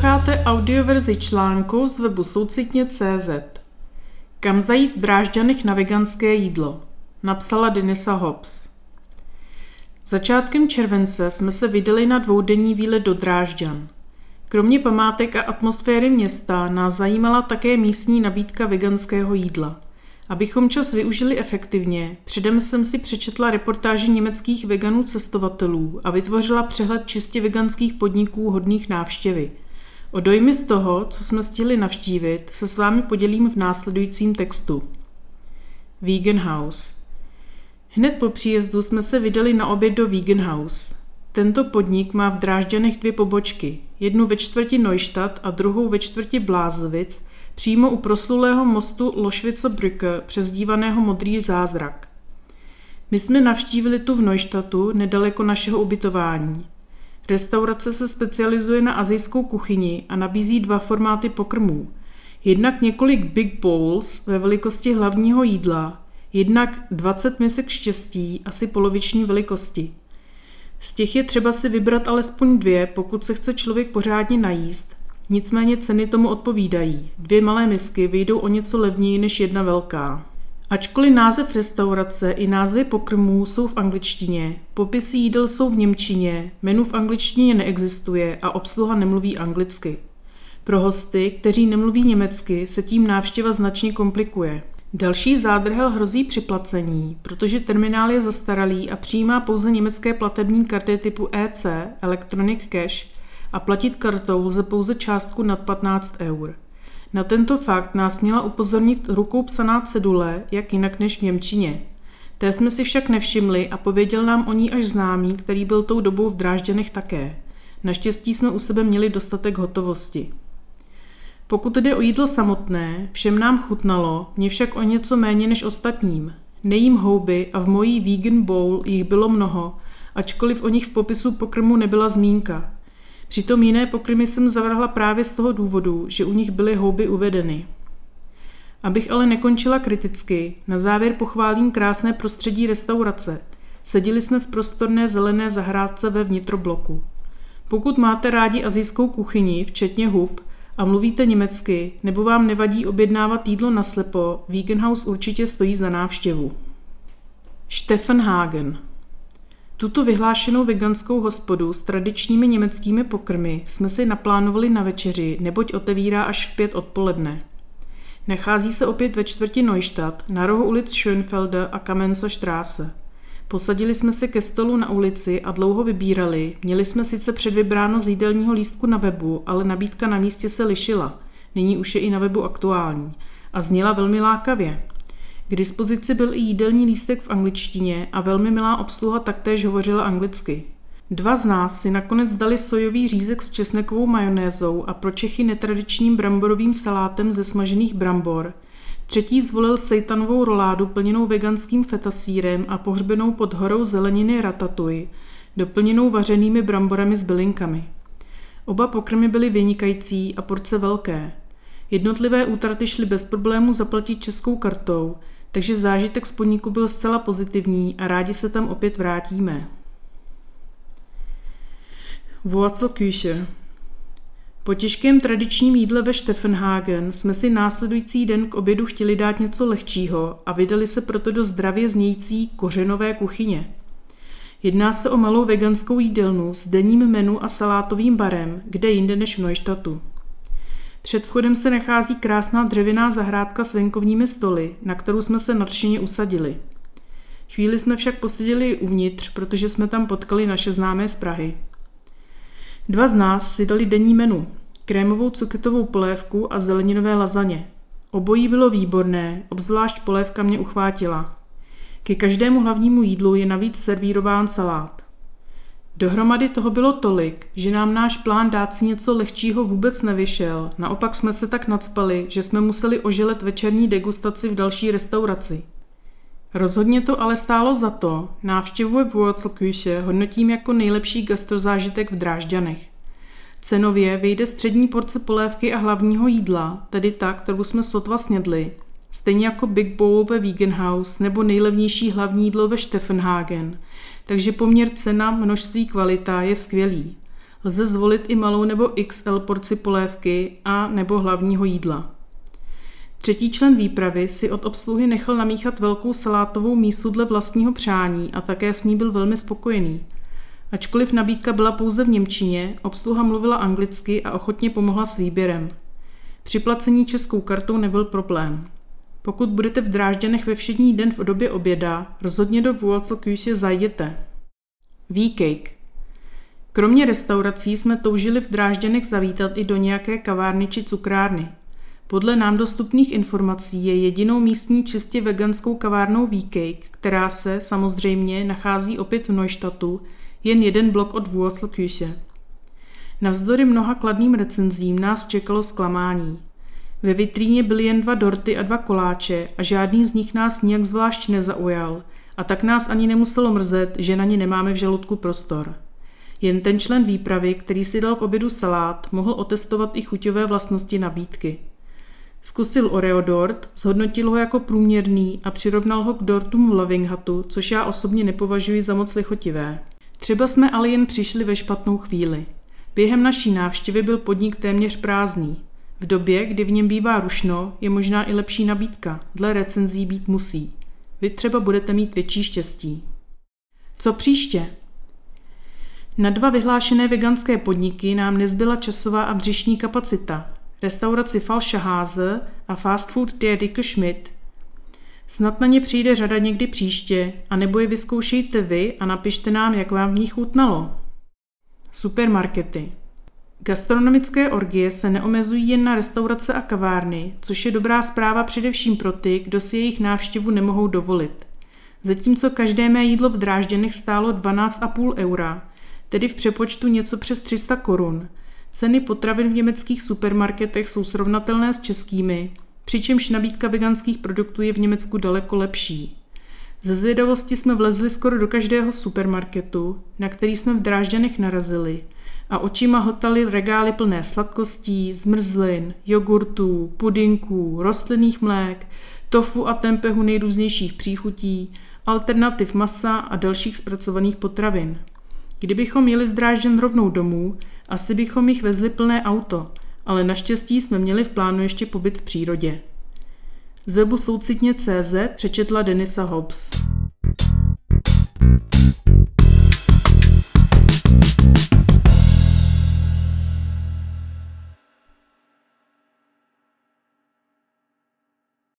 Posloucháte audioverzi článku z webu soucitně.cz. Kam zajít v Drážďanech na veganské jídlo? Napsala Denisa Hobbs. Začátkem července jsme se vydali na dvoudenní výlet do Drážďan. Kromě památek a atmosféry města nás zajímala také místní nabídka veganského jídla. Abychom čas využili efektivně, předem jsem si přečetla reportáži německých veganů cestovatelů a vytvořila přehled čistě veganských podniků hodných návštěvy. O dojmy z toho, co jsme stihli navštívit, se s vámi podělím v následujícím textu. Vegan House Hned po příjezdu jsme se vydali na oběd do Vegan House. Tento podnik má v Drážďanech dvě pobočky, jednu ve čtvrti Neustadt a druhou ve čtvrti Blázovic, přímo u proslulého mostu Lošvice Brücke, přezdívaného Modrý zázrak. My jsme navštívili tu v Neustadtu, nedaleko našeho ubytování. Restaurace se specializuje na azijskou kuchyni a nabízí dva formáty pokrmů. Jednak několik big bowls ve velikosti hlavního jídla, jednak 20 misek štěstí asi poloviční velikosti. Z těch je třeba si vybrat alespoň dvě, pokud se chce člověk pořádně najíst. Nicméně ceny tomu odpovídají. Dvě malé misky vyjdou o něco levněji než jedna velká. Ačkoliv název restaurace i názvy pokrmů jsou v angličtině, popisy jídel jsou v němčině, menu v angličtině neexistuje a obsluha nemluví anglicky. Pro hosty, kteří nemluví německy, se tím návštěva značně komplikuje. Další zádrhel hrozí připlacení, protože terminál je zastaralý a přijímá pouze německé platební karty typu EC, Electronic Cash, a platit kartou lze pouze částku nad 15 eur. Na tento fakt nás měla upozornit rukou psaná cedule, jak jinak než v Němčině. Té jsme si však nevšimli a pověděl nám o ní až známý, který byl tou dobou v Drážďanech také. Naštěstí jsme u sebe měli dostatek hotovosti. Pokud jde o jídlo samotné, všem nám chutnalo, mě však o něco méně než ostatním. Nejím houby a v mojí vegan bowl jich bylo mnoho, ačkoliv o nich v popisu pokrmu nebyla zmínka. Přitom jiné pokrmy jsem zavrhla právě z toho důvodu, že u nich byly houby uvedeny. Abych ale nekončila kriticky, na závěr pochválím krásné prostředí restaurace. Seděli jsme v prostorné zelené zahrádce ve vnitrobloku. Pokud máte rádi azijskou kuchyni, včetně hub, a mluvíte německy, nebo vám nevadí objednávat jídlo na slepo, Vegan House určitě stojí za návštěvu. Stefan Hagen tuto vyhlášenou veganskou hospodu s tradičními německými pokrmy jsme si naplánovali na večeři, neboť otevírá až v pět odpoledne. Nachází se opět ve čtvrti Neustadt, na rohu ulic Schönfelde a Kamensa Straße. Posadili jsme se ke stolu na ulici a dlouho vybírali. Měli jsme sice předvybráno z jídelního lístku na webu, ale nabídka na místě se lišila. Nyní už je i na webu aktuální. A zněla velmi lákavě. K dispozici byl i jídelní lístek v angličtině a velmi milá obsluha taktéž hovořila anglicky. Dva z nás si nakonec dali sojový řízek s česnekovou majonézou a pro Čechy netradičním bramborovým salátem ze smažených brambor. Třetí zvolil sejtanovou roládu plněnou veganským fetasírem a pohřbenou pod horou zeleniny ratatouille, doplněnou vařenými bramborami s bylinkami. Oba pokrmy byly vynikající a porce velké. Jednotlivé útraty šly bez problému zaplatit českou kartou – takže zážitek z podniku byl zcela pozitivní a rádi se tam opět vrátíme. Wurzelküche Po těžkém tradičním jídle ve Steffenhagen jsme si následující den k obědu chtěli dát něco lehčího a vydali se proto do zdravě znějící kořenové kuchyně. Jedná se o malou veganskou jídelnu s denním menu a salátovým barem, kde jinde než v Neustatu. Před vchodem se nachází krásná dřevěná zahrádka s venkovními stoly, na kterou jsme se nadšeně usadili. Chvíli jsme však poseděli uvnitř, protože jsme tam potkali naše známé z Prahy. Dva z nás si dali denní menu, krémovou cuketovou polévku a zeleninové lazaně. Obojí bylo výborné, obzvlášť polévka mě uchvátila. Ke každému hlavnímu jídlu je navíc servírován salát. Dohromady toho bylo tolik, že nám náš plán dát si něco lehčího vůbec nevyšel, naopak jsme se tak nadspali, že jsme museli ožilet večerní degustaci v další restauraci. Rozhodně to ale stálo za to, návštěvu v Wurzelküche hodnotím jako nejlepší gastrozážitek v Drážďanech. Cenově vyjde střední porce polévky a hlavního jídla, tedy ta, kterou jsme sotva snědli, stejně jako Big Bowl ve Vegan House nebo nejlevnější hlavní jídlo ve Steffenhagen – takže poměr cena, množství, kvalita je skvělý. Lze zvolit i malou nebo XL porci polévky a nebo hlavního jídla. Třetí člen výpravy si od obsluhy nechal namíchat velkou salátovou mísu dle vlastního přání a také s ní byl velmi spokojený. Ačkoliv nabídka byla pouze v Němčině, obsluha mluvila anglicky a ochotně pomohla s výběrem. Při placení českou kartou nebyl problém. Pokud budete v Drážďanech ve všední den v době oběda, rozhodně do Wurzelküche zajděte. Výkejk. Kromě restaurací jsme toužili v Drážďanech zavítat i do nějaké kavárny či cukrárny. Podle nám dostupných informací je jedinou místní čistě veganskou kavárnou Výkejk, která se samozřejmě nachází opět v Neuštatu, jen jeden blok od Wurzelküche. Navzdory mnoha kladným recenzím nás čekalo zklamání. Ve vitríně byly jen dva dorty a dva koláče a žádný z nich nás nijak zvlášť nezaujal a tak nás ani nemuselo mrzet, že na ně nemáme v žaludku prostor. Jen ten člen výpravy, který si dal k obědu salát, mohl otestovat i chuťové vlastnosti nabídky. Zkusil Oreo dort, zhodnotil ho jako průměrný a přirovnal ho k dortům v Lovinghatu, což já osobně nepovažuji za moc lichotivé. Třeba jsme ale jen přišli ve špatnou chvíli. Během naší návštěvy byl podnik téměř prázdný. V době, kdy v něm bývá rušno, je možná i lepší nabídka. Dle recenzí být musí. Vy třeba budete mít větší štěstí. Co příště? Na dva vyhlášené veganské podniky nám nezbyla časová a břišní kapacita. Restauraci Falsche Hase a fast food Der Dicke Schmidt. Snad na ně přijde řada někdy příště, a nebo je vyzkoušejte vy a napište nám, jak vám v nich chutnalo. Supermarkety. Gastronomické orgie se neomezují jen na restaurace a kavárny, což je dobrá zpráva především pro ty, kdo si jejich návštěvu nemohou dovolit. Zatímco každé mé jídlo v Drážděnech stálo 12,5 eura, tedy v přepočtu něco přes 300 korun, ceny potravin v německých supermarketech jsou srovnatelné s českými, přičemž nabídka veganských produktů je v Německu daleko lepší. Ze zvědavosti jsme vlezli skoro do každého supermarketu, na který jsme v Drážďanech narazili a očima hltali regály plné sladkostí, zmrzlin, jogurtů, pudinků, rostlinných mlék, tofu a tempehu nejrůznějších příchutí, alternativ masa a dalších zpracovaných potravin. Kdybychom jeli z Drážďan rovnou domů, asi bychom jich vezli plné auto, ale naštěstí jsme měli v plánu ještě pobyt v přírodě. Z webu soucitně.cz přečetla Denisa Hobbs.